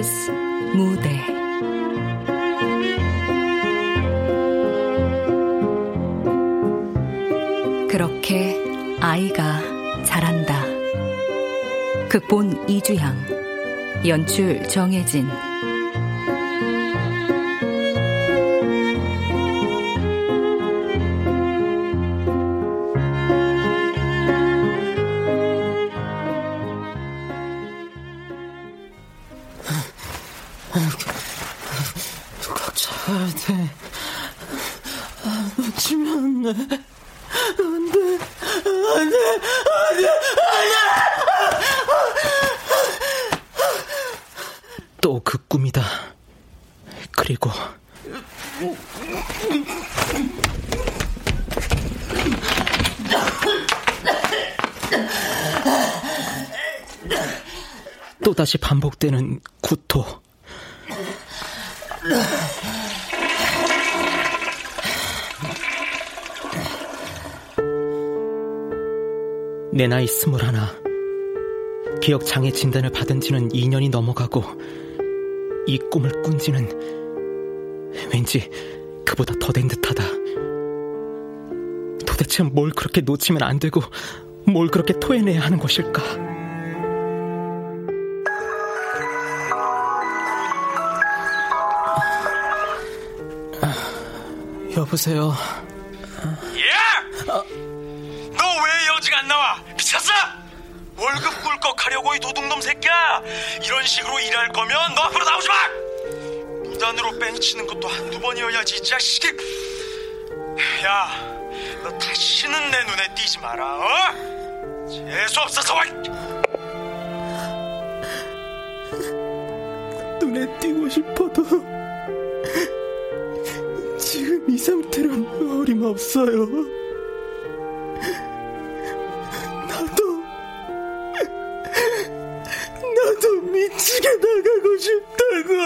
KBS 무대 그렇게 아이가 자란다. 극본 이주향, 연출 정혜진. 21. 기억장애 진단을 받은 지는 2년이 넘어가고 이 꿈을 꾼 지는 왠지 그보다 더 된 듯하다. 도대체 뭘 그렇게 놓치면 안 되고 뭘 그렇게 토해내야 하는 것일까? 아, 여보세요. 예! 야! 너 왜 여직 안 나와? 미쳤어? 월급 꿀꺽 하려고 이 도둑놈 새끼야! 이런 식으로 일할 거면 너 앞으로 나오지 마! 무단으로 뺑치는 것도 한두 번이어야지, 이 자식이! 야, 너 다시는 내 눈에 띄지 마라, 어? 재수 없어서 와! 눈에 띄고 싶어도 지금 이 상태로 어림없어요. 싶다고.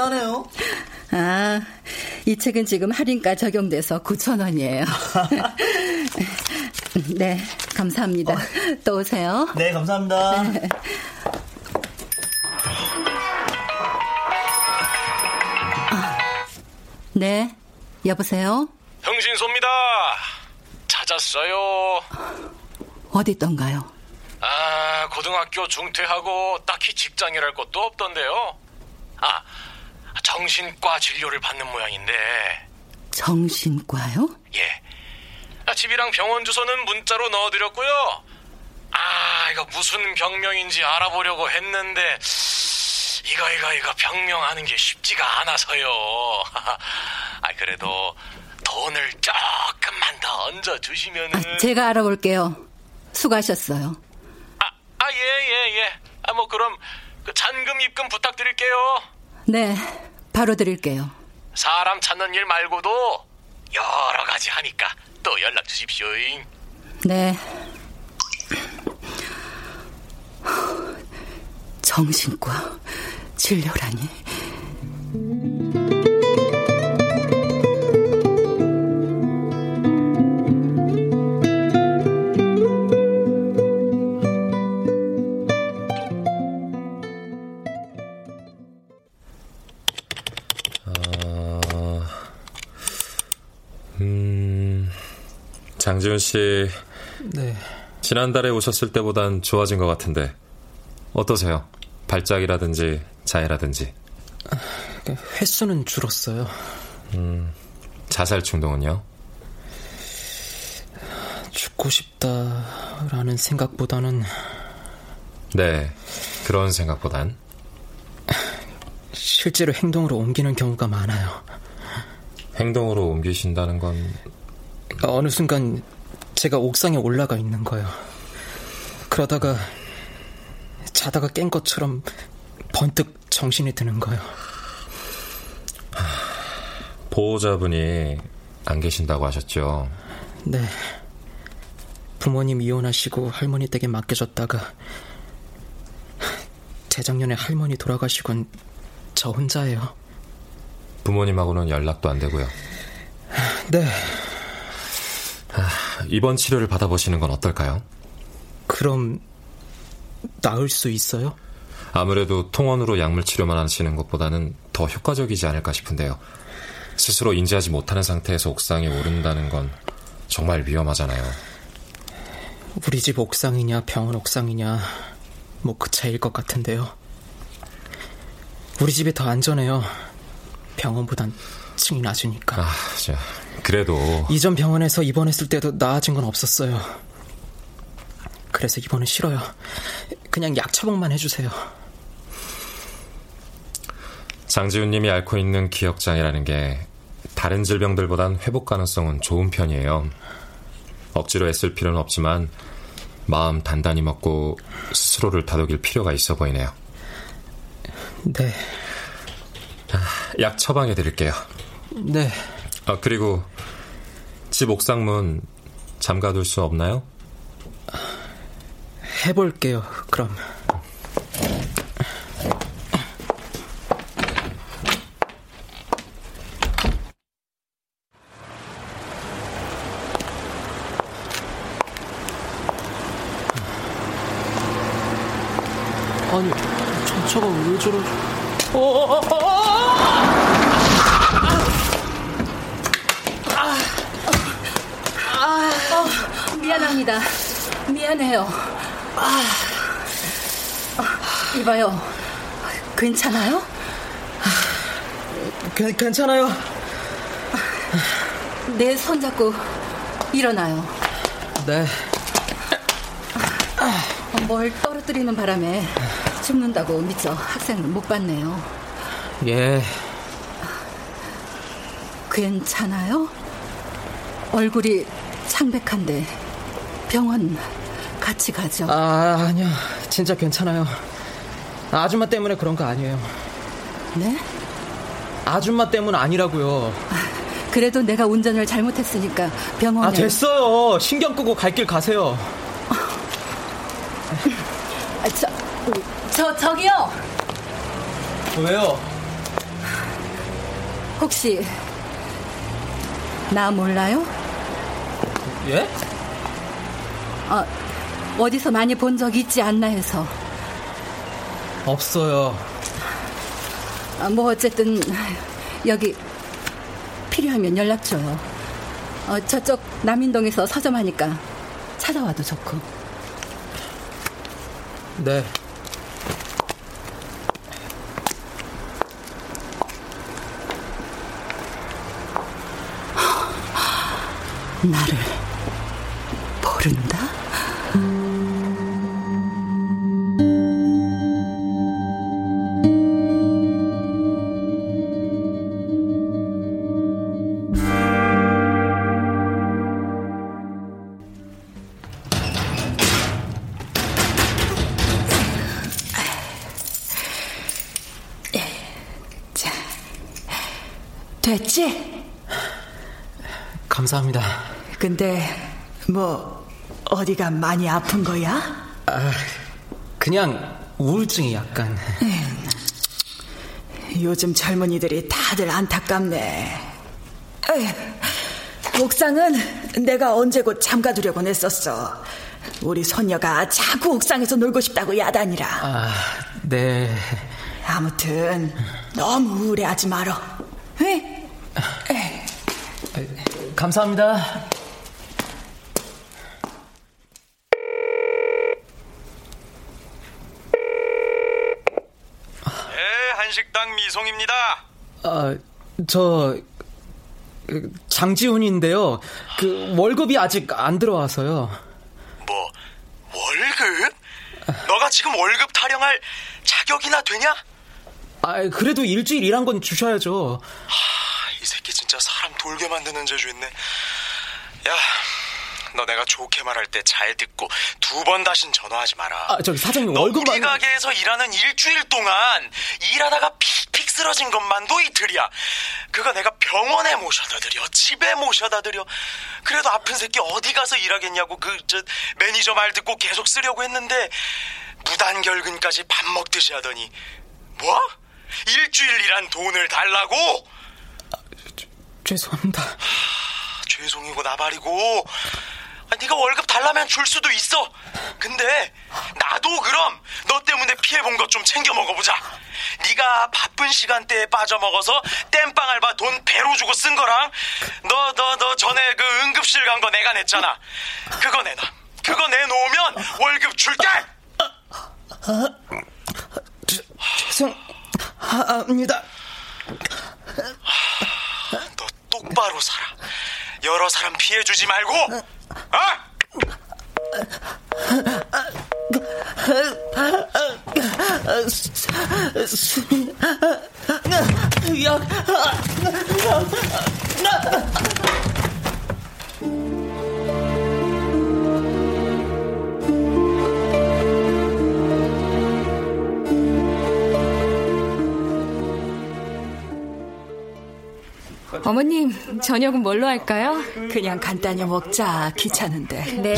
싸네요. 아, 이 책은 지금 할인가 적용돼서 9,000원이에요. 네, 감사합니다. 어. 또 오세요. 네, 감사합니다. 아, 네, 여보세요? 흥신소입니다. 찾았어요. 어디 있던가요? 아, 고등학교 중퇴하고 딱히 직장이랄 것도 없던데요. 아, 정신과 진료를 받는 모양인데. 정신과요? 예. 아, 집이랑 병원 주소는 문자로 넣어드렸고요. 아, 이거 무슨 병명인지 알아보려고 했는데, 이거, 이거, 이거 병명하는 게 쉽지가 않아서요. 아, 그래도 돈을 조금만 더 얹어주시면 은. 아, 제가 알아볼게요. 수고하셨어요. 아, 아, 예, 예, 예. 아, 뭐, 그럼, 그 잔금 입금 부탁드릴게요. 네, 바로 드릴게요. 사람 찾는 일 말고도 여러 가지 하니까 또 연락 주십시오. 네. 정신과 진료라니. 장지훈 씨. 네. 지난달에 오셨을 때보단 좋아진 것 같은데 어떠세요? 발작이라든지 자해라든지. 횟수는 줄었어요. 음, 자살 충동은요? 죽고 싶다라는 생각보다는 네, 그런 생각보단 실제로 행동으로 옮기는 경우가 많아요. 행동으로 옮기신다는 건 어느 순간 제가 옥상에 올라가 있는 거예요. 그러다가 자다가 깬 것처럼 번뜩 정신이 드는 거예요. 보호자분이 안 계신다고 하셨죠? 네. 부모님 이혼하시고 할머니 댁에 맡겨졌다가 재작년에 할머니 돌아가시곤 저 혼자예요. 부모님하고는 연락도 안 되고요. 네. 아, 이번 치료를 받아보시는 건 어떨까요? 그럼 나을 수 있어요? 아무래도 통원으로 약물 치료만 하시는 것보다는 더 효과적이지 않을까 싶은데요. 스스로 인지하지 못하는 상태에서 옥상에 오른다는 건 정말 위험하잖아요. 우리 집 옥상이냐 병원 옥상이냐 뭐 그 차이일 것 같은데요. 우리 집이 더 안전해요. 병원보단 층이 낮으니까. 아, 자, 그래도 이전 병원에서 입원했을 때도 나아진 건 없었어요. 그래서 입원은 싫어요. 그냥 약 처방만 해주세요. 장지훈님이 앓고 있는 기억장애라는 게 다른 질병들보단 회복 가능성은 좋은 편이에요. 억지로 애쓸 필요는 없지만 마음 단단히 먹고 스스로를 다독일 필요가 있어 보이네요. 네. 약 처방해 드릴게요. 네. 아, 그리고 집 옥상문 잠가둘 수 없나요? 해볼게요, 그럼. 아니, 저 차가 왜 저러지? 어, 어, 어, 어, 미안합니다. 미안해요. 아, 어, 이봐요. 괜찮아요? 괜, 괜찮아요. 내 손 잡고 일어나요. 네. 뭘 떨어뜨리는 바람에 죽는다고 미처 학생을 못 봤네요. 예. 괜찮아요? 얼굴이 창백한데 병원 같이 가죠. 아, 아니야. 진짜 괜찮아요. 아줌마 때문에 그런 거 아니에요. 네? 아줌마 때문 아니라고요. 그래도 내가 운전을 잘못했으니까 병원에 아, 됐어요. 신경 끄고 갈 길 가세요. 아, 저, 저 저기요. 왜요? 혹시 나 몰라요? 예? 아, 어디서 많이 본 적 있지 않나 해서. 없어요. 아, 뭐 어쨌든 여기 필요하면 연락 줘요. 어, 저쪽 남인동에서 서점하니까 찾아와도 좋고. 네. 나를 감사합니다. 근데 뭐 어디가 많이 아픈 거야? 아, 그냥 우울증이 약간. 요즘 젊은이들이 다들 안타깝네. 옥상은 내가 언제 곧 잠가두려고 했었어. 우리 손녀가 자꾸 옥상에서 놀고 싶다고 야단이라. 아, 네. 아무튼 너무 우울해하지 말어. 에? 감사합니다. 예, 한식당 미송입니다. 아, 저 그, 장지훈인데요. 그 월급이 아직 안 들어와서요. 뭐 월급? 너가 지금 월급 타령할 자격이나 되냐? 아, 그래도 일주일 일한 건 주셔야죠. 이 새끼 진짜 사람 돌게 만드는 재주 있네. 야, 너 내가 좋게 말할 때 잘 듣고 두 번 다신 전화하지 마라. 아, 저기 사장님 너 월급 우리 만 가게에서 일하는 일주일 동안 일하다가 픽픽 쓰러진 것만도 이틀이야. 그거 내가 병원에 모셔다 드려 집에 모셔다 드려 그래도 아픈 새끼 어디 가서 일하겠냐고 그 저 매니저 말 듣고 계속 쓰려고 했는데 무단결근까지 밥 먹듯이 하더니 뭐? 일주일 일한 돈을 달라고? 죄송합니다. 하, 죄송이고 나발이고 아, 네가 월급 달라면 줄 수도 있어. 근데 나도 그럼 너 때문에 피해 본 것 좀 챙겨 먹어보자. 네가 바쁜 시간대에 빠져 먹어서 땜빵 알바 돈 배로 주고 쓴 거랑 너 너너 전에 그 응급실 간 거 내가 냈잖아. 그거 내놔. 그거 내놓으면 월급 줄게. 죄송합니다. 너 똑바로 살아. 여러 사람 피해 주지 말고. 어? 어머님, 저녁은 뭘로 할까요? 그냥 간단히 먹자. 귀찮은데. 네.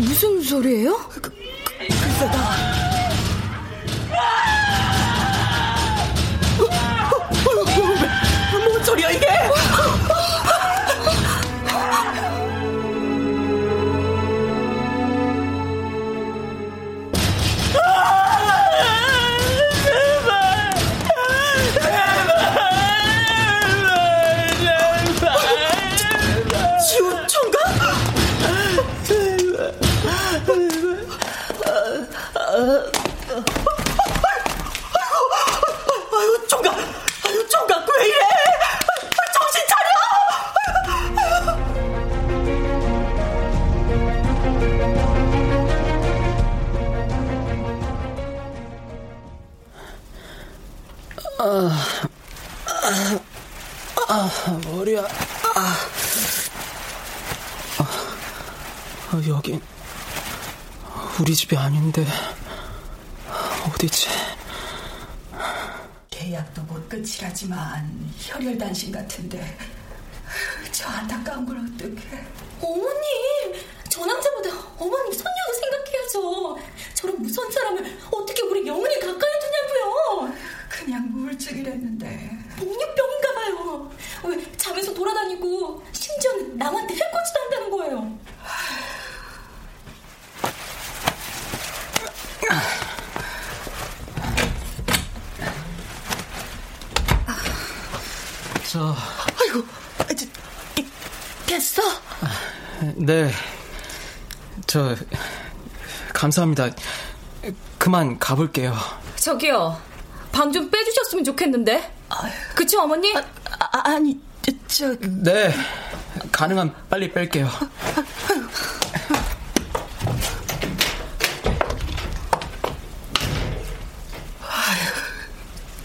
무슨 소리예요? 그, 그, 글쎄다. 여긴 우리 집이 아닌데 어디지? 계약도 곧 끝이라지만 혈혈단신 같은데 저 안타까운 걸 어떡해? 어머님 저 남자보다 어머님 손녀도 생각해야죠. 저런 무서운 사람을 어떻게 우리 영혼이 가까이 두냐고요? 그냥 우울증이랬는데 복류병인가 봐요 왜 잠에서 돌아다니고 심지어는 남한테 해코지도 한다는 거예요 저. 아이고, 이제 됐어? 네. 저 감사합니다. 그만 가볼게요. 저기요. 방 좀 빼주셨으면 좋겠는데. 그쵸 어머니? 아, 아, 니 저, 저. 네. 가능한 빨리 뺄게요.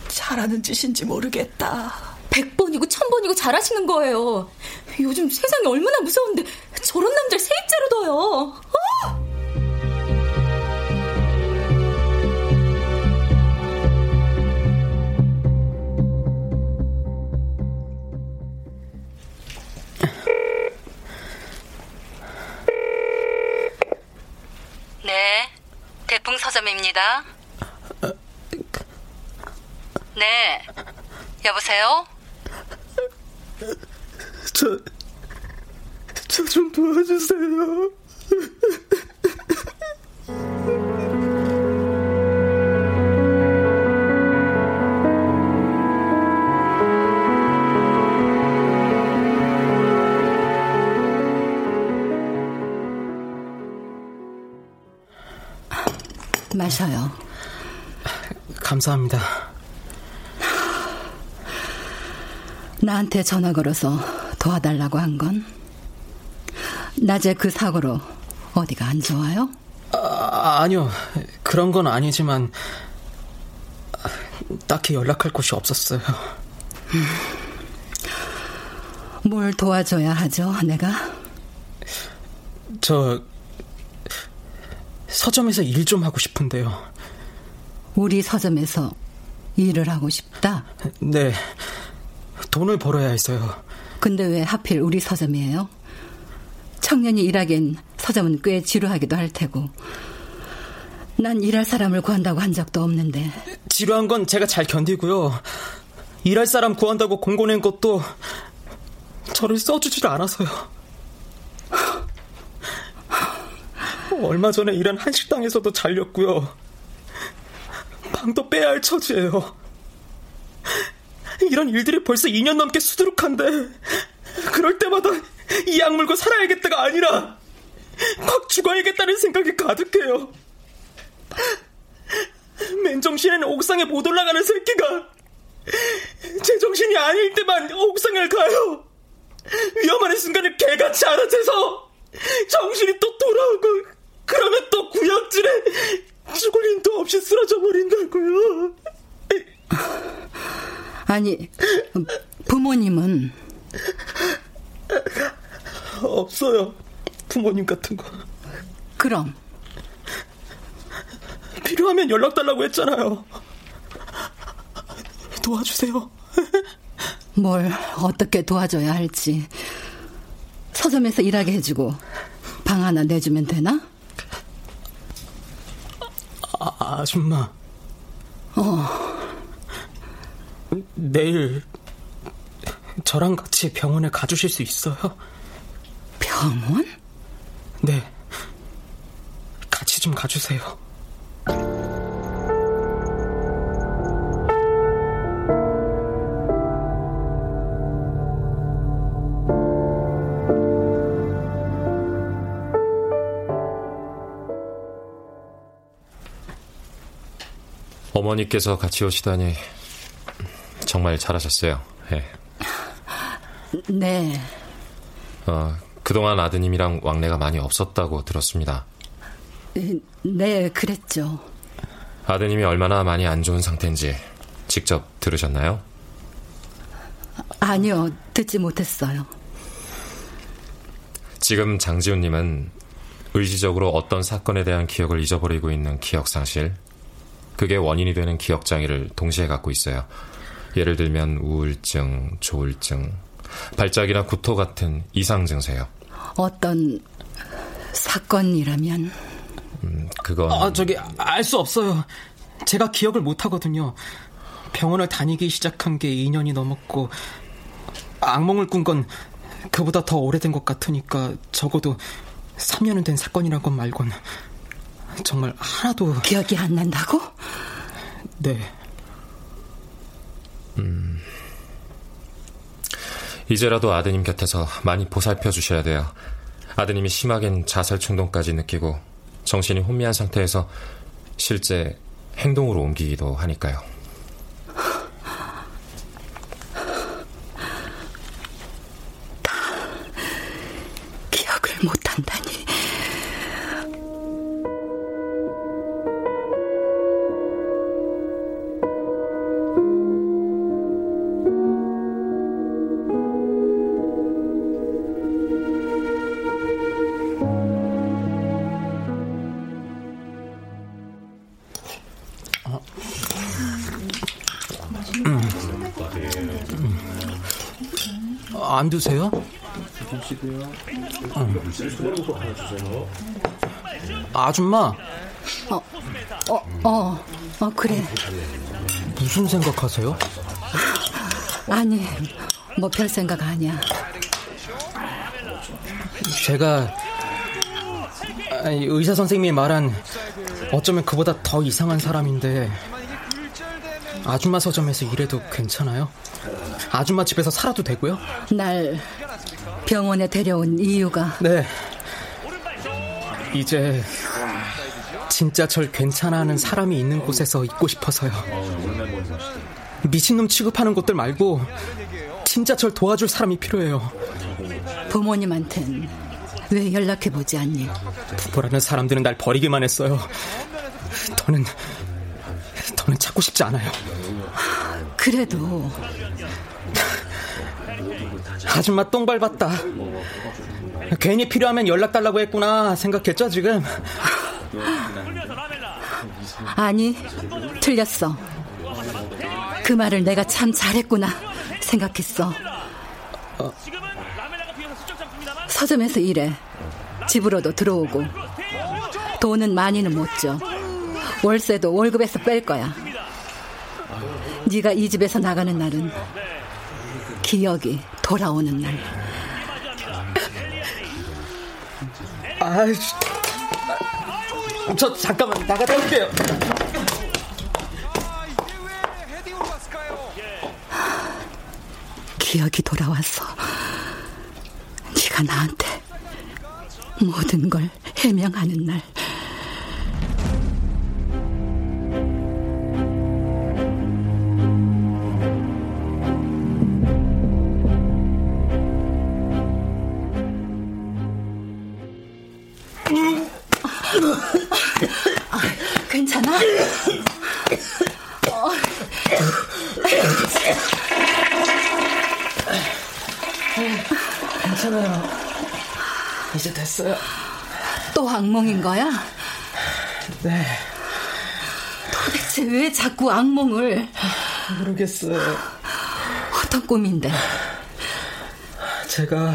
잘하는 짓인지 모르겠다. 백번이고 천번이고 잘하시는 거예요. 요즘 세상이 얼마나 무서운데 저런 남자를 세입자로 둬요. 어? 대풍 서점입니다. 네. 여보세요? 저, 저 좀 도와주세요. 마셔요. 감사합니다. 나한테 전화 걸어서 도와달라고 한 건? 낮에 그 사고로 어디가 안 좋아요? 아, 아니요. 그런 건 아니지만 딱히 연락할 곳이 없었어요. 음. 뭘 도와줘야 하죠, 내가? 저 서점에서 일 좀 하고 싶은데요. 우리 서점에서 일을 하고 싶다? 네. 돈을 벌어야 했어요. 근데 왜 하필 우리 서점이에요? 청년이 일하기엔 서점은 꽤 지루하기도 할 테고. 난 일할 사람을 구한다고 한 적도 없는데. 지루한 건 제가 잘 견디고요. 일할 사람 구한다고 공고 낸 것도 저를 써주질 않아서요. 얼마 전에 일한 한식당에서도 잘렸고요. 방도 빼야 할 처지예요. 이런 일들이 벌써 2년 넘게 수두룩한데 그럴 때마다 이 약 물고 살아야겠다가 아니라 확 죽어야겠다는 생각이 가득해요. 맨정신에는 옥상에 못 올라가는 새끼가 제 정신이 아닐 때만 옥상을 가요. 위험한 순간에 개같이 알아채서 정신이 또 돌아오고 그러면 또 구역질에 죽을 힘도 없이 쓰러져 버린다고요. 아니 부모님은 없어요. 부모님 같은 거. 그럼 필요하면 연락 달라고 했잖아요. 도와주세요. 뭘 어떻게 도와줘야 할지. 서점에서 일하게 해주고 방 하나 내주면 되나? 아, 아줌마. 어. 내일 저랑 같이 병원에 가주실 수 있어요? 병원? 네. 같이 좀 가주세요. 어머니께서 같이 오시다니 정말 잘하셨어요. 네. 네. 어, 그동안 아드님이랑 왕래가 많이 없었다고 들었습니다. 네, 그랬죠. 아드님이 얼마나 많이 안 좋은 상태인지 직접 들으셨나요? 아니요, 듣지 못했어요. 지금 장지훈님은 의지적으로 어떤 사건에 대한 기억을 잊어버리고 있는 기억상실, 그게 원인이 되는 기억 장애를 동시에 갖고 있어요. 예를 들면 우울증, 조울증, 발작이나 구토 같은 이상 증세요. 어떤 사건이라면? 음, 그건 아, 저기 알 수 없어요. 제가 기억을 못 하거든요. 병원을 다니기 시작한 게 2년이 넘었고 악몽을 꾼 건 그보다 더 오래된 것 같으니까 적어도 3년은 된 사건이란 것 말곤 정말 하나도 기억이 안 난다고? 네. 음. 이제라도 아드님 곁에서 많이 보살펴 주셔야 돼요. 아드님이 심하겐 자살 충동까지 느끼고 정신이 혼미한 상태에서 실제 행동으로 옮기기도 하니까요. 기억을 못한다니. 안 드세요? 아줌마. 어, 어, 어, 어, 그래. 무슨 생각하세요? 아니, 뭐 별 생각 아니야. 제가 의사 선생님이 말한 어쩌면 그보다 더 이상한 사람인데 아줌마 서점에서 일해도 괜찮아요? 아줌마 집에서 살아도 되고요? 날 병원에 데려온 이유가 네. 이제 진짜 절 괜찮아하는 사람이 있는 곳에서 있고 싶어서요. 미친놈 취급하는 곳들 말고 진짜 절 도와줄 사람이 필요해요. 부모님한텐 왜 연락해보지 않니? 부모라는 사람들은 날 버리기만 했어요. 더는 더는 찾고 싶지 않아요. 그래도 아줌마 똥 밟았다. 괜히 필요하면 연락 달라고 했구나 생각했죠 지금? 아니 틀렸어. 그 말을 내가 참 잘했구나 생각했어. 어. 서점에서 일해. 집으로도 들어오고. 돈은 많이는 못 줘. 월세도 월급에서 뺄 거야. 네가 이 집에서 나가는 날은 기억이 돌아오는 날. 아, 저 잠깐만 나갔다 올게요. 기억이 돌아왔어. 네가 나한테 모든 걸 해명하는 날. 됐어요. 또 악몽인 거야? 네. 도대체 왜 자꾸 악몽을? 모르겠어요. 어떤 꿈인데? 제가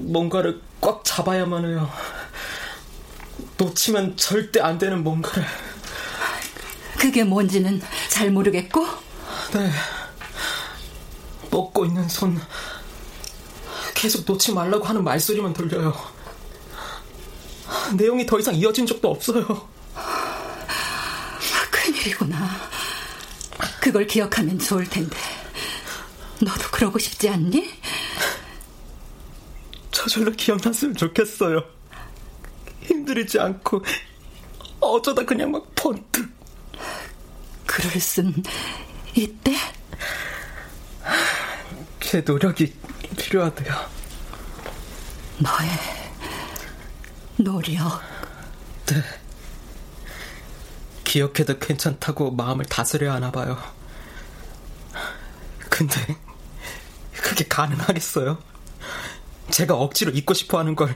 뭔가를 꽉 잡아야만 해요. 놓치면 절대 안 되는 뭔가를. 그게 뭔지는 잘 모르겠고? 네. 뻗고 있는 손. 계속 놓지 말라고 하는 말소리만 들려요. 내용이 더 이상 이어진 적도 없어요. 큰일이구나. 그걸 기억하면 좋을 텐데. 너도 그러고 싶지 않니? 저절로 기억났으면 좋겠어요. 힘들이지 않고 어쩌다 그냥 막 번뜩. 그럴 순 있대? 제 노력이 필요하대요. 너의 노력. 네. 기억해도 괜찮다고 마음을 다스려야 하나 봐요. 근데 그게 가능하겠어요? 제가 억지로 잊고 싶어 하는 걸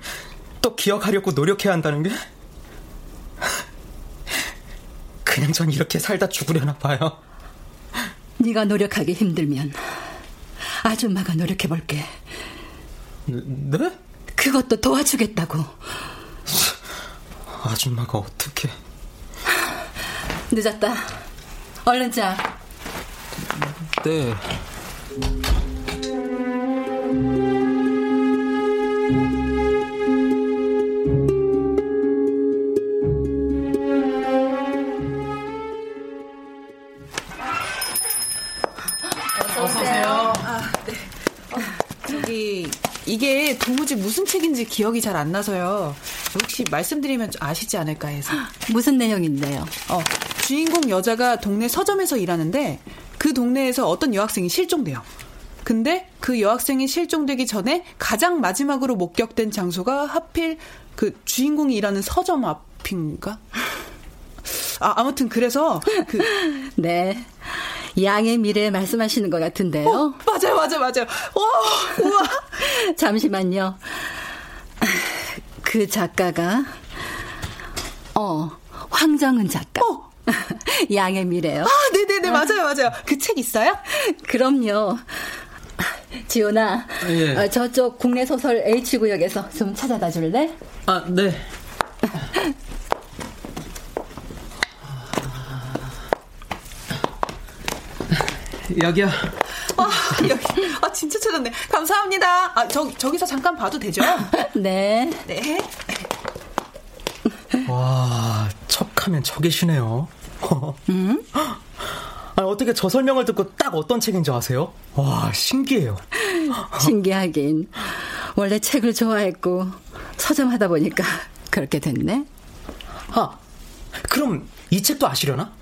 또 기억하려고 노력해야 한다는 게? 그냥 전 이렇게 살다 죽으려나 봐요. 네가 노력하기 힘들면 아줌마가 노력해 볼게. 네? 그것도 도와주겠다고. 아줌마가 어떻게? 늦었다. 얼른 자. 네. 이게 도무지 무슨 책인지 기억이 잘 안 나서요. 혹시 말씀드리면 아시지 않을까 해서. 무슨 내용인데요? 어, 주인공 여자가 동네 서점에서 일하는데 그 동네에서 어떤 여학생이 실종돼요. 근데 그 여학생이 실종되기 전에 가장 마지막으로 목격된 장소가 하필 그 주인공이 일하는 서점 앞인가? 아, 아무튼 그래서 그 네. 양의 미래 말씀하시는 것 같은데요. 어, 맞아요, 맞아요, 맞아요. 와, 우와. 잠시만요. 그 작가가 어 황정은 작가. 어. 양의 미래요. 아, 네네네, 맞아요, 맞아요. 그 책 있어요? 그럼요. 지훈아, 예. 어, 저쪽 국내 소설 H구역에서 좀 찾아다 줄래? 아, 네. 여기요. 아, 여기. 아, 진짜 찾았네. 감사합니다. 아, 저, 저기서 잠깐 봐도 되죠? 네. 네. 와, 척하면 척이시네요. 음? 아, 어떻게 저 설명을 듣고 딱 어떤 책인지 아세요? 와, 신기해요. 신기하긴. 원래 책을 좋아했고, 서점 하다 보니까 그렇게 됐네. 아, 그럼 이 책도 아시려나?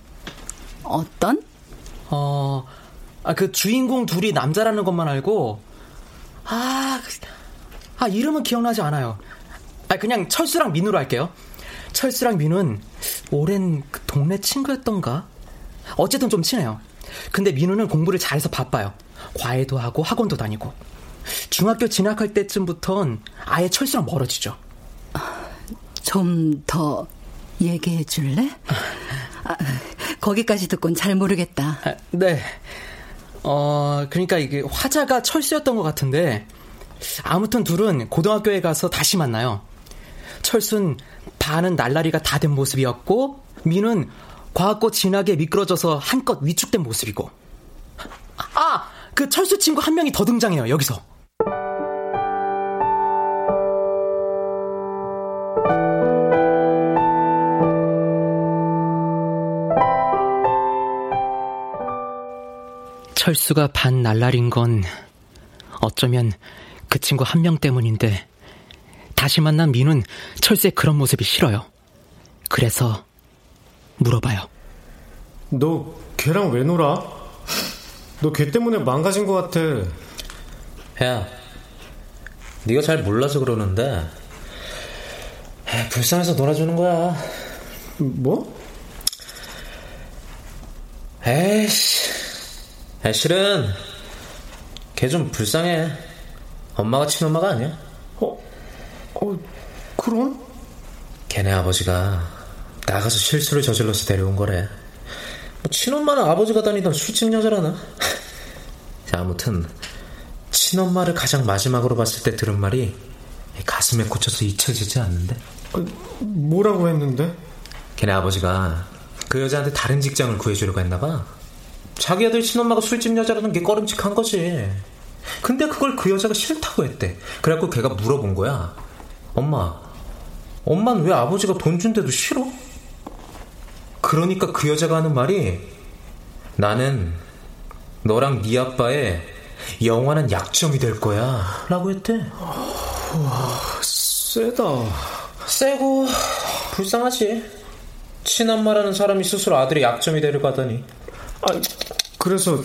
어떤? 어, 아, 그 주인공 둘이 남자라는 것만 알고, 아, 아, 이름은 기억나지 않아요. 아, 그냥 철수랑 민우로 할게요. 철수랑 민우는 오랜 그 동네 친구였던가? 어쨌든 좀 친해요. 근데 민우는 공부를 잘해서 바빠요. 과외도 하고 학원도 다니고. 중학교 진학할 때쯤부턴 아예 철수랑 멀어지죠. 좀 더 얘기해 줄래? 아, 거기까지 듣곤 잘 모르겠다. 아, 네. 어, 그러니까 이게 화자가 철수였던 것 같은데, 아무튼 둘은 고등학교에 가서 다시 만나요. 철순 반은 날라리가 다 된 모습이었고, 민은 과학고 진하게 미끄러져서 한껏 위축된 모습이고. 아! 그 철수 친구 한 명이 더 등장해요, 여기서. 철수가 반 날라린 건 어쩌면 그 친구 한 명 때문인데 다시 만난 민우는 철수의 그런 모습이 싫어요. 그래서 물어봐요. 너 걔랑 왜 놀아? 너 걔 때문에 망가진 것 같아. 야, 네가 잘 몰라서 그러는데 불쌍해서 놀아주는 거야. 뭐? 에이씨. 애실은 걔 좀 불쌍해. 엄마가 친엄마가 아니야. 어? 어, 그럼? 걔네 아버지가 나가서 실수를 저질러서 데려온 거래. 뭐 친엄마는 아버지가 다니던 술집 여자라나? 자, 아무튼 친엄마를 가장 마지막으로 봤을 때 들은 말이 가슴에 꽂혀서 잊혀지지 않는데. 어, 뭐라고 했는데? 걔네 아버지가 그 여자한테 다른 직장을 구해주려고 했나봐. 자기 아들 친엄마가 술집 여자라는 게 꺼림칙한 거지. 근데 그걸 그 여자가 싫다고 했대. 그래갖고 걔가 물어본 거야. 엄마, 엄마는 왜 아버지가 돈 준대도 싫어? 그러니까 그 여자가 하는 말이 나는 너랑 네 아빠의 영원한 약점이 될 거야. 라고 했대. 와, 세다. 세고, 불쌍하지. 친엄마라는 사람이 스스로 아들의 약점이 되려고 하더니. 아, 그래서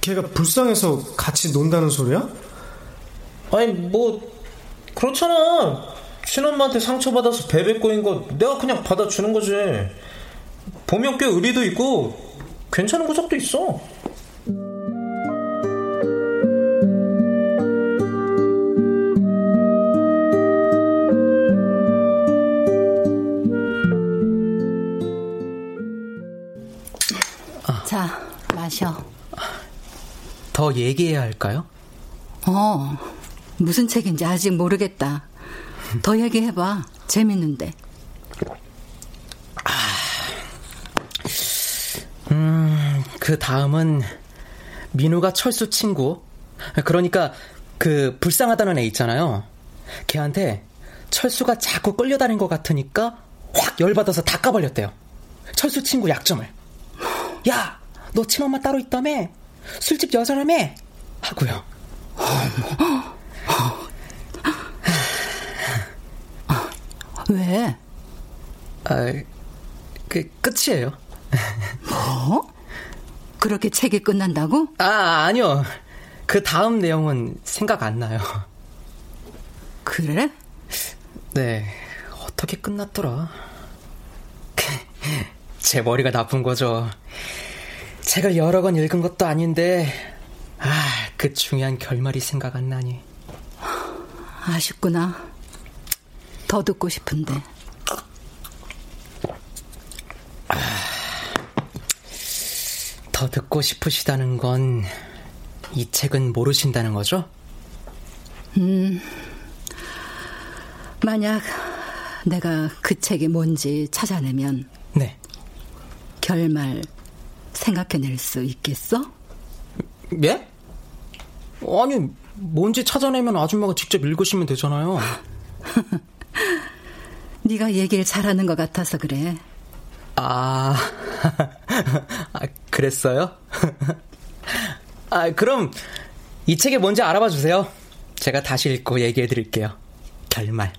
걔가 불쌍해서 같이 논다는 소리야? 아니 뭐 그렇잖아. 친엄마한테 상처받아서 베베 꼬인 거 내가 그냥 받아주는 거지. 보면 꽤 의리도 있고 괜찮은 구석도 있어. 마셔. 더 얘기해야 할까요? 어, 무슨 책인지 아직 모르겠다. 더 얘기해봐. 재밌는데. 음, 그 다음은 민우가 철수 친구. 그러니까 그 불쌍하다는 애 있잖아요. 걔한테 철수가 자꾸 끌려다닌 것 같으니까 확 열받아서 다 까버렸대요. 철수 친구 약점을. 야, 너 친엄마 따로 있다며? 술집 여자라며? 하고요. 왜? 아, 그 끝이에요. 뭐? 그렇게 책이 끝난다고? 아, 아니요. 그 다음 내용은 생각 안 나요. 그래? 네, 어떻게 끝났더라? 제 머리가 나쁜 거죠. 책을 여러 권 읽은 것도 아닌데, 아, 그 중요한 결말이 생각 안 나니. 아쉽구나. 더 듣고 싶은데. 아, 더 듣고 싶으시다는 건, 이 책은 모르신다는 거죠? 음, 만약 내가 그 책이 뭔지 찾아내면, 네. 결말 생각해낼 수 있겠어? 예? 아니, 뭔지 찾아내면 아줌마가 직접 읽으시면 되잖아요. 네가 얘기를 잘하는 것 같아서 그래. 아, 아 그랬어요? 아, 그럼 이 책이 뭔지 알아봐 주세요. 제가 다시 읽고 얘기해 드릴게요. 결말.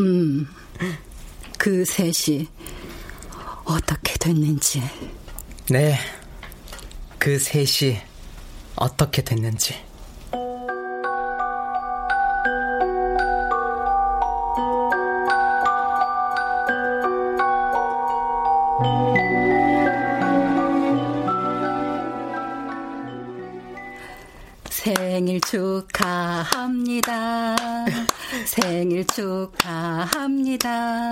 음, 그 셋이 어떻게 됐는지. 네, 그 셋이 어떻게 됐는지. 생일 축하합니다. 생일 축하합니다.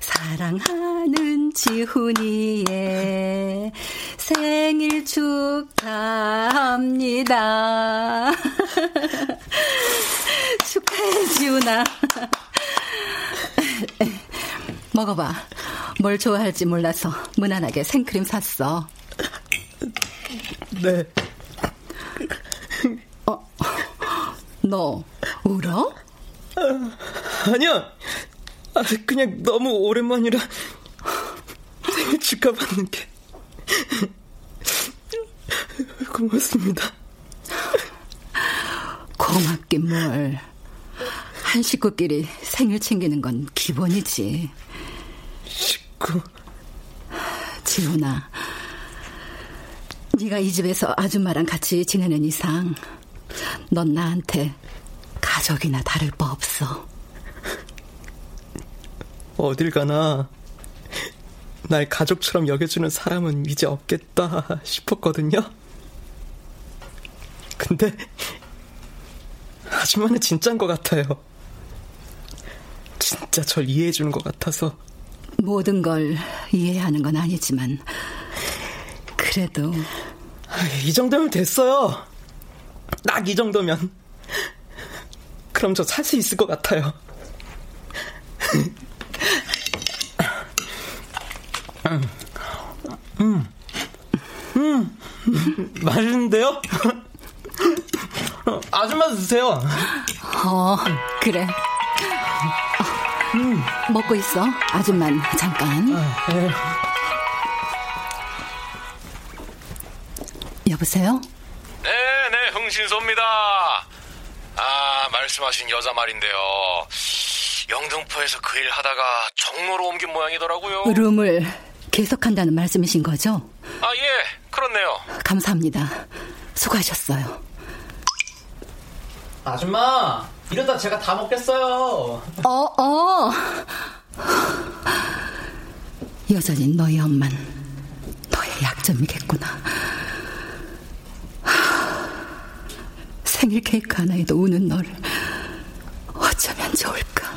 사랑하는 지훈이의 생일 축하합니다. 축하해, 지훈아. 먹어봐. 뭘 좋아할지 몰라서 무난하게 생크림 샀어. 네. 어, 너 울어? 아, 아니야. 아, 그냥 너무 오랜만이라 생일 축하받는 게 고맙습니다. 고맙긴 뭘. 한 식구끼리 생일 챙기는 건 기본이지. 식구? 지훈아, 네가 이 집에서 아줌마랑 같이 지내는 이상 넌 나한테 가족이나 다를 바 없어. 어딜 가나 날 가족처럼 여겨주는 사람은 이제 없겠다 싶었거든요. 근데 아줌마는 진짠 것 같아요. 진짜 절 이해해주는 것 같아서. 모든 걸 이해하는 건 아니지만 그래도 이 정도면 됐어요. 딱 이 정도면. 그럼 저 살 수 있을 것 같아요. 음, 음, 맛있는데요? 아줌마 드세요. 어, 그래. 음. 먹고 있어. 아줌만 잠깐. 아, 네. 여보세요? 네, 네, 흥신소입니다. 아, 말씀하신 여자 말인데요. 영등포에서 그 일 하다가 종로로 옮긴 모양이더라고요. 룸을 계속한다는 말씀이신 거죠? 아, 예, 그렇네요. 감사합니다. 수고하셨어요. 아줌마, 이러다 제가 다 먹겠어요. 어, 어. 여전히 너희 엄만 너의 약점이겠구나. 생일 케이크 하나에도 우는 너를 어쩌면 좋을까.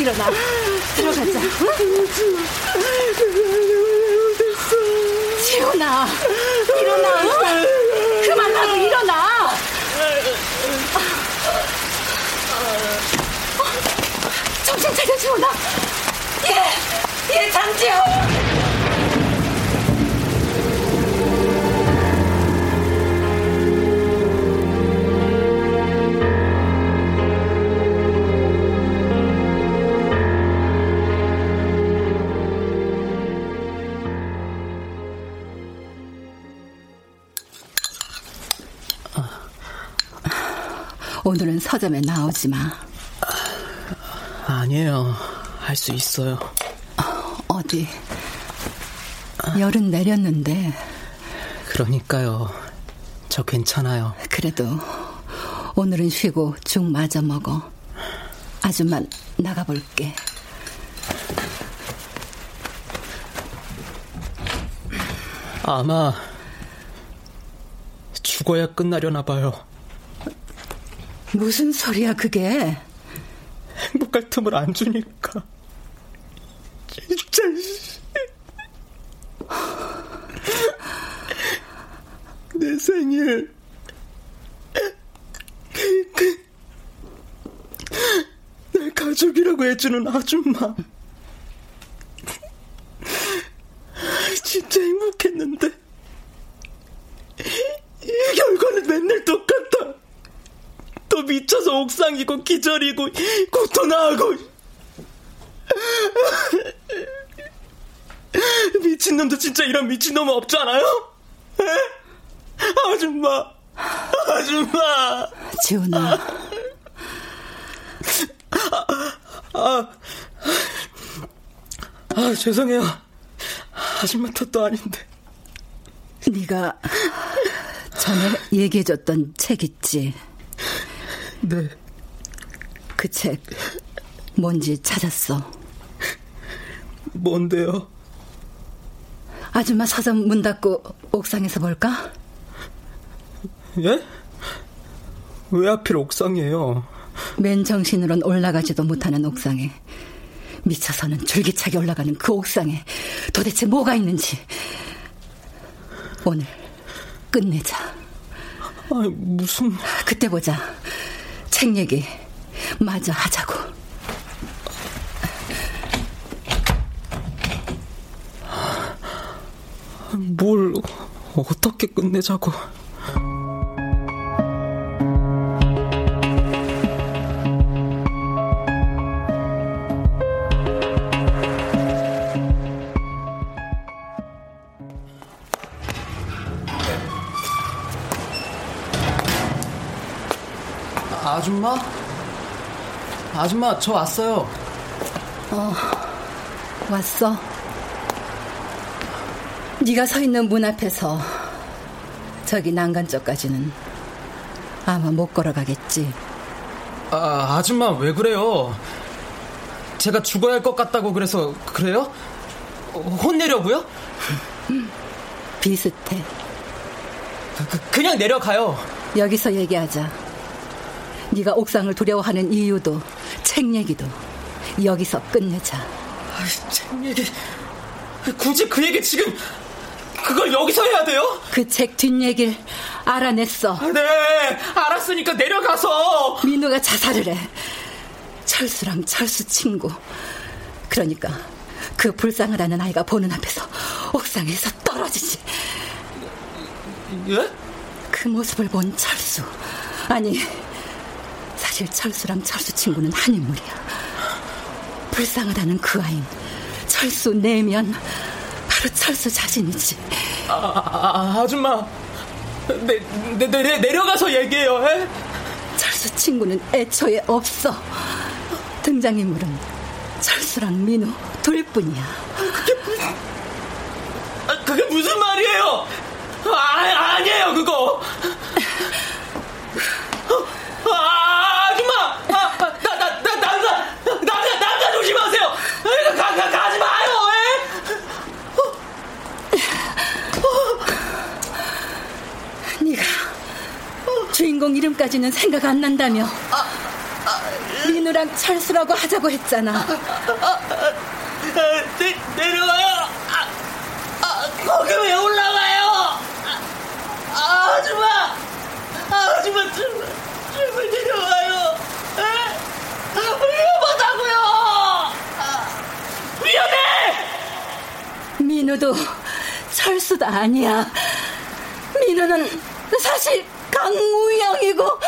일어나. 들어가자. 지훈아, 일어나. 그만하고 일어나. 정신 차려, 지훈아. 예, 예, 장지훈. 오늘은 서점에 나오지 마. 아니에요. 할 수 있어요. 어디? 열은 내렸는데. 그러니까요. 저 괜찮아요. 그래도 오늘은 쉬고 죽 마저 먹어. 아줌마 나가볼게. 아마 죽어야 끝나려나 봐요. 무슨 소리야 그게? 행복할 틈을 안 주니까. 진짜. 내 생일. 내 가족이라고 해주는 아줌마. 진짜 행복했는데. 이 결과는 맨날 똑같아. 또 옥상이고 기절이고 고토나하고 미친놈도 진짜 이런 미친놈 없잖아요? 에? 아줌마 아줌마 지훈아 아, 아, 아, 죄송해요. 아줌마 탓도 아닌데. 네가 전에 얘기해줬던 책 있지? 네. 그 책 뭔지 찾았어. 뭔데요? 아줌마 서점 문 닫고 옥상에서 볼까? 예? 왜 하필 옥상이에요? 맨 정신으론 올라가지도 못하는 옥상에 미쳐서는 줄기차게 올라가는 그 옥상에 도대체 뭐가 있는지 오늘 끝내자. 아 무슨 그때 보자. 책 얘기 마저 하자고. 뭘 어떻게 끝내자고. 아줌마? 아줌마, 저 왔어요. 어, 왔어. 네가 서 있는 문 앞에서 저기 난간 쪽까지는 아마 못 걸어가겠지. 아, 아줌마 왜 그래요? 제가 죽어야 할 것 같다고 그래서 그래요? 혼내려고요? 비슷해. 그, 그냥 내려가요. 여기서 얘기하자. 네가 옥상을 두려워하는 이유도 책 얘기도 여기서 끝내자. 아, 책 얘기 굳이 그 얘기 지금 그걸 여기서 해야 돼요? 그 책 뒷얘기를 알아냈어. 네, 알았으니까 내려가서. 민우가 자살을 해. 철수랑 철수 친구. 그러니까 그 불쌍하다는 아이가 보는 앞에서 옥상에서 떨어지지. 예? 그 모습을 본 철수. 아니, 사실 철수랑 철수 친구는 한 인물이야. 불쌍하다는 그 아인 철수 내면 바로 철수 자신이지. 아, 아, 아 줌마, 내, 내, 내, 내려가서 얘기해요. 에? 철수 친구는 애초에 없어. 등장인물은 철수랑 민우 둘뿐이야. 그게 무슨, 아, 그게 무슨 말이에요? 아, 아니에요, 그거. 아, 아줌마! 아, 나, 나, 나, 남자, 남자, 남자 조심하세요! 가, 가, 가지 마요! 에? 네가 주인공 이름까지는 생각 안 난다며. 민우랑 철수라고 하자고 했잖아. 내, 내려와요! 아, 아, 거기 왜 올라가요? 아, 아줌마! 아, 아줌마, 제발, 제발 내려와요! 에? 위험하다고요! 아, 위험해! 민우도 철수도 아니야. 민우는 사실 강무영이고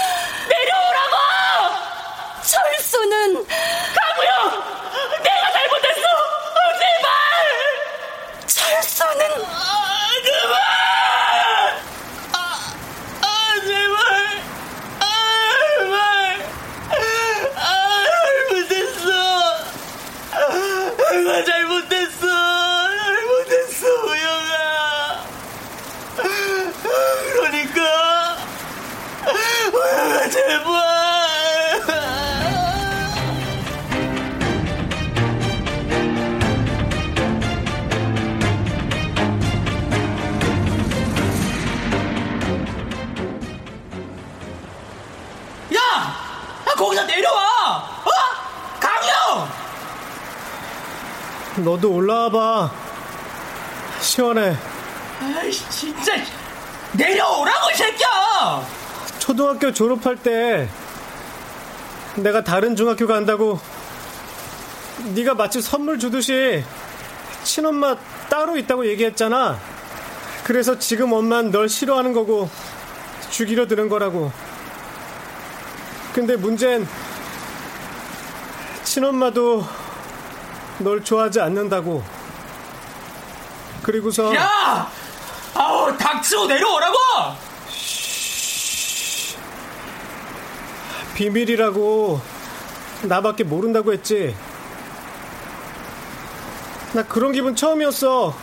내려오라고! 철수는 강무영! 내가 잘못했어! 제발! 철수는 너도 올라와봐. 시원해. 아이씨, 진짜. 내려오라고, 이 새끼야! 초등학교 졸업할 때 내가 다른 중학교 간다고 네가 마치 선물 주듯이 친엄마 따로 있다고 얘기했잖아. 그래서 지금 엄만 널 싫어하는 거고 죽이려 드는 거라고. 근데 문제는 친엄마도 널 좋아하지 않는다고. 그리고서 야! 아우, 닥치고 내려오라고! 비밀이라고 나밖에 모른다고 했지. 나 그런 기분 처음이었어.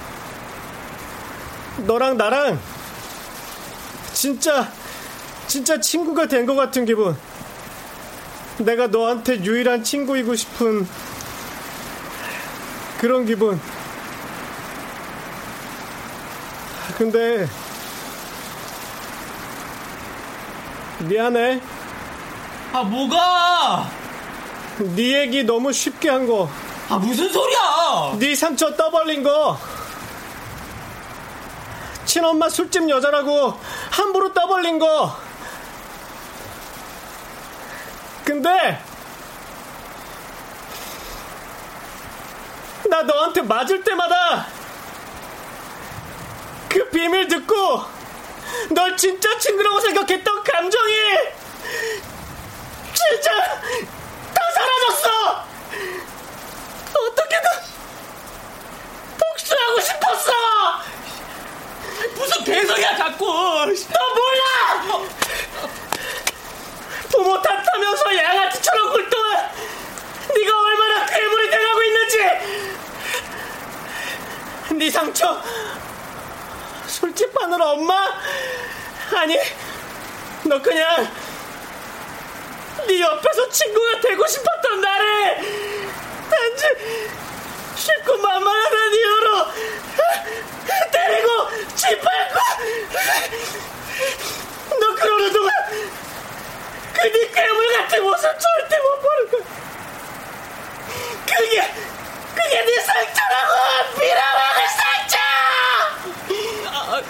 너랑 나랑 진짜 진짜 친구가 된 것 같은 기분. 내가 너한테 유일한 친구이고 싶은 그런 기분. 근데 미안해. 아 뭐가? 네 얘기 너무 쉽게 한 거. 아 무슨 소리야? 네 상처 떠벌린 거. 친엄마 술집 여자라고 함부로 떠벌린 거. 근데 나 너한테 맞을 때마다 그 비밀 듣고 널 진짜 친구라고 생각했던 감정이 진짜 다 사라졌어! 어떻게든 복수하고 싶었어! 무슨 개소리야 자꾸! 너 몰라! 부모 탓하면서 양아치처럼 굴동한 네가 얼마나 괴물이 돼가고 있는지 네 상처. 술집 하느라 엄마? 아니 너 그냥 네 옆에서 친구가 되고 싶었던 나를 단지 쉽고 만만한 이유로 때리고 짓밟고? 너 그러는 동안 그네 괴물 같은 모습 절대 못 보는 거야. 그게 그게 네 상처라고 빌어먹을 상처 아,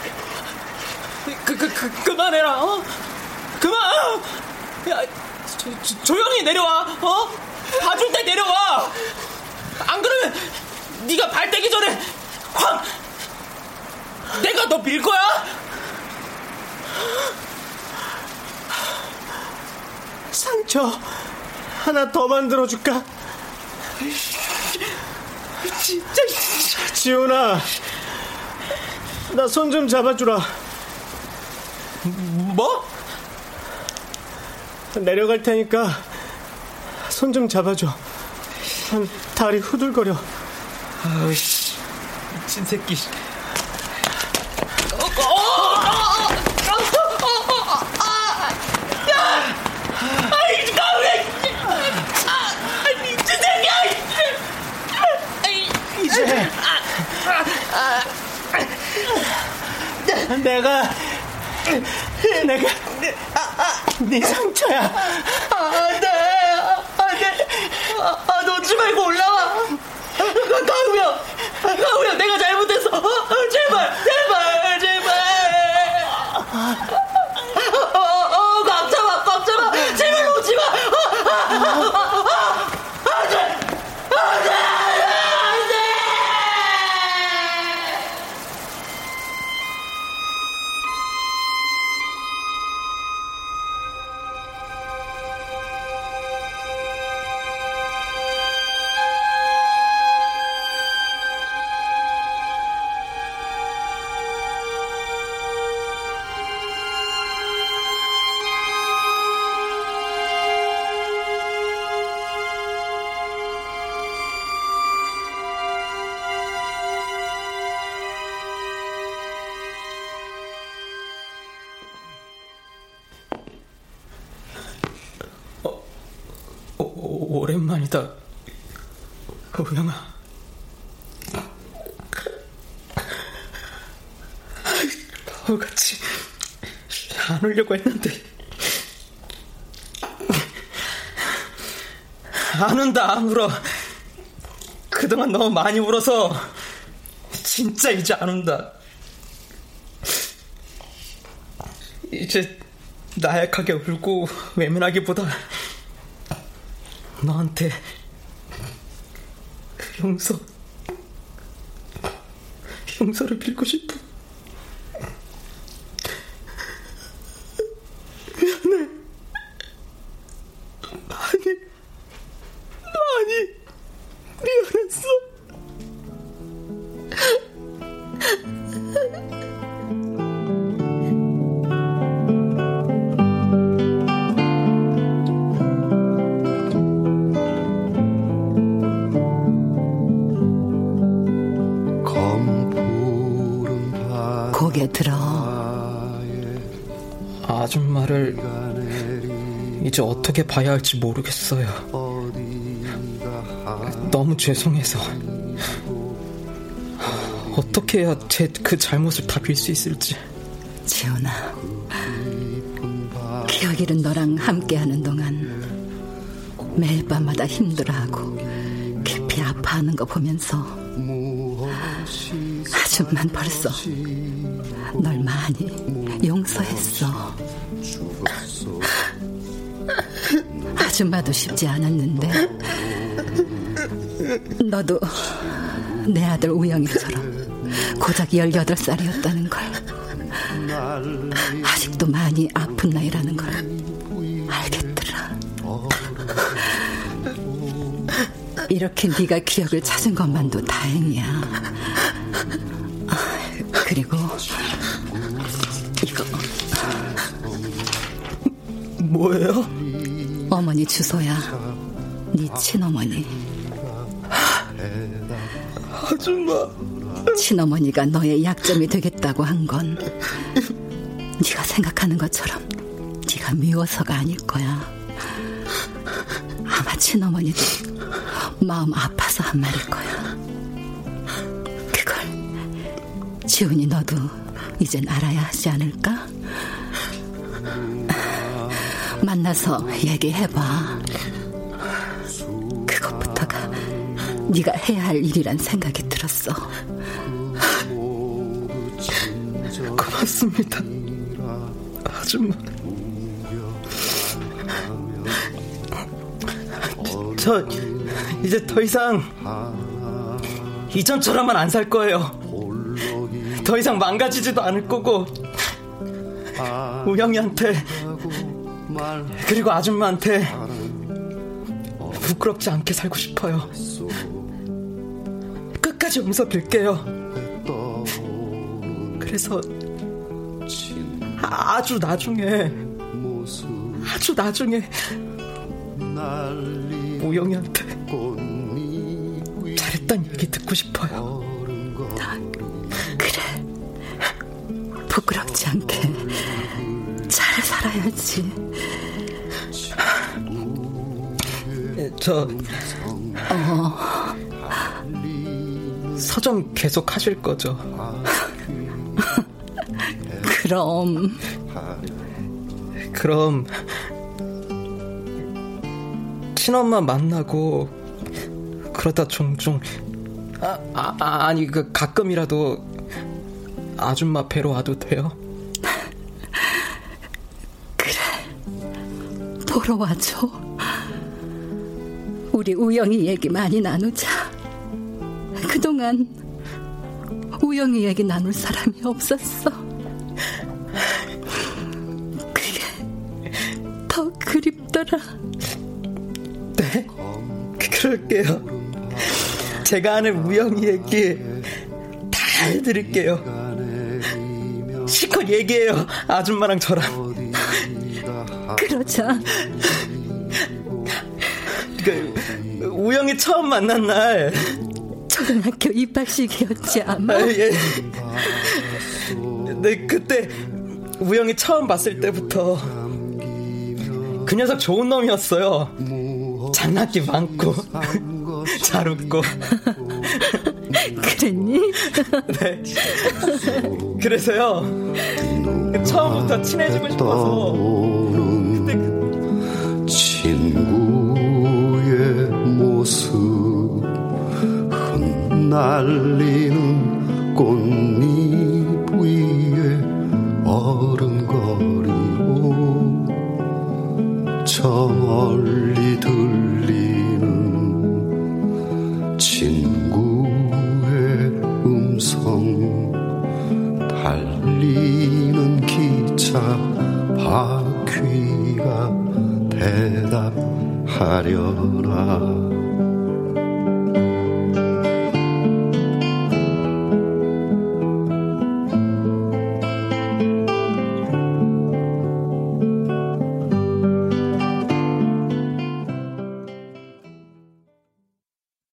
그, 그, 그, 그만해라, 어? 그만! 야, 조, 조, 조용히 내려와, 어? 봐줄 때 내려와! 안 그러면, 네가 발 떼기 전에, 확! 내가 너 밀 거야? 상처 하나 더 만들어줄까? 진짜. 지훈아, 나 손 좀 잡아주라. 뭐? 내려갈 테니까 손 좀 잡아줘. 다리 후들거려. 아이씨, 미친 새끼. 내가 내가 네 상처야. 안 돼, 안 돼. 아, 놓지 말고 올라와. 가우야, 가우야, 내가 잘못했어. 제발, 제발, 오, 오랜만이다. 오영아. 바보같이 안 울려고 했는데 안 운다 안 울어 그동안 너무 많이 울어서 진짜 이제 안 운다 이제 나약하게 울고 외면하기보다 너한테 용서 용서를 빌고 싶어 어떻게 봐야 할지 모르겠어요. 너무 죄송해서. 어떻게 해야 제 그 잘못을 다 빌 수 있을지. 지훈아, 기억이는 너랑 함께하는 동안 매일 밤마다 힘들어하고 깊이 아파하는 거 보면서 아줌만 벌써 널 많이 용서했어. 아줌마도 쉽지 않았는데 너도 내 아들 우영이처럼 고작 18살이었다는 걸 아직도 많이 아픈 나이라는 걸 알겠더라. 이렇게 네가 기억을 찾은 것만도 다행이야. 그리고 이거. 뭐예요? 어머니 주소야. 네 친어머니. 아줌마. 친어머니가 너의 약점이 되겠다고 한 건 네가 생각하는 것처럼 네가 미워서가 아닐 거야. 아마 친어머니도 마음 아파서 한 말일 거야. 그걸 지훈이 너도 이젠 알아야 하지 않을까? 만나서 얘기해봐. 그것부터가 네가 해야 할 일이란 생각이 들었어. 고맙습니다. 아줌마. 저 이제 더 이상 이전처럼은 안 살 거예요. 더 이상 망가지지도 않을 거고 우영이한테 그리고 아줌마한테 부끄럽지 않게 살고 싶어요. 끝까지 용서 빌게요. 그래서 아주 나중에 아주 나중에 우영이한테 잘했단 얘기 듣고 싶어요. 그래. 부끄럽지 않게 잘 살아야지 저 어. 서점 계속 하실 거죠? 그럼 그럼 친엄마 만나고 그러다 종종 아, 아, 아니 그 가끔이라도 아줌마 뵈러 와도 돼요? 그래 보러 와줘 우리 우영이 얘기 많이 나누자. 그동안 우영이 얘기 나눌 사람이 없었어. 그게 더 그립더라. 네? 그럴게요. 제가 아는 우영이 얘기 다 해드릴게요. 실컷 얘기해요 아줌마랑 저랑. 그러자 우영이 처음 만난 날. 초등학교 입학식이었지 아마? 아, 예. 네 그때 우영이 처음 봤을 때부터 그 녀석 좋은 놈이었어요. 장난기 많고 잘 웃고. 그랬니? 네. 그래서요 처음부터 친해지고 싶어서 그때 그... 친구 날리는 꽃잎 위에 어른거리고 저 멀리 들리는 친구의 음성 달리는 기차 바퀴가 대답하려나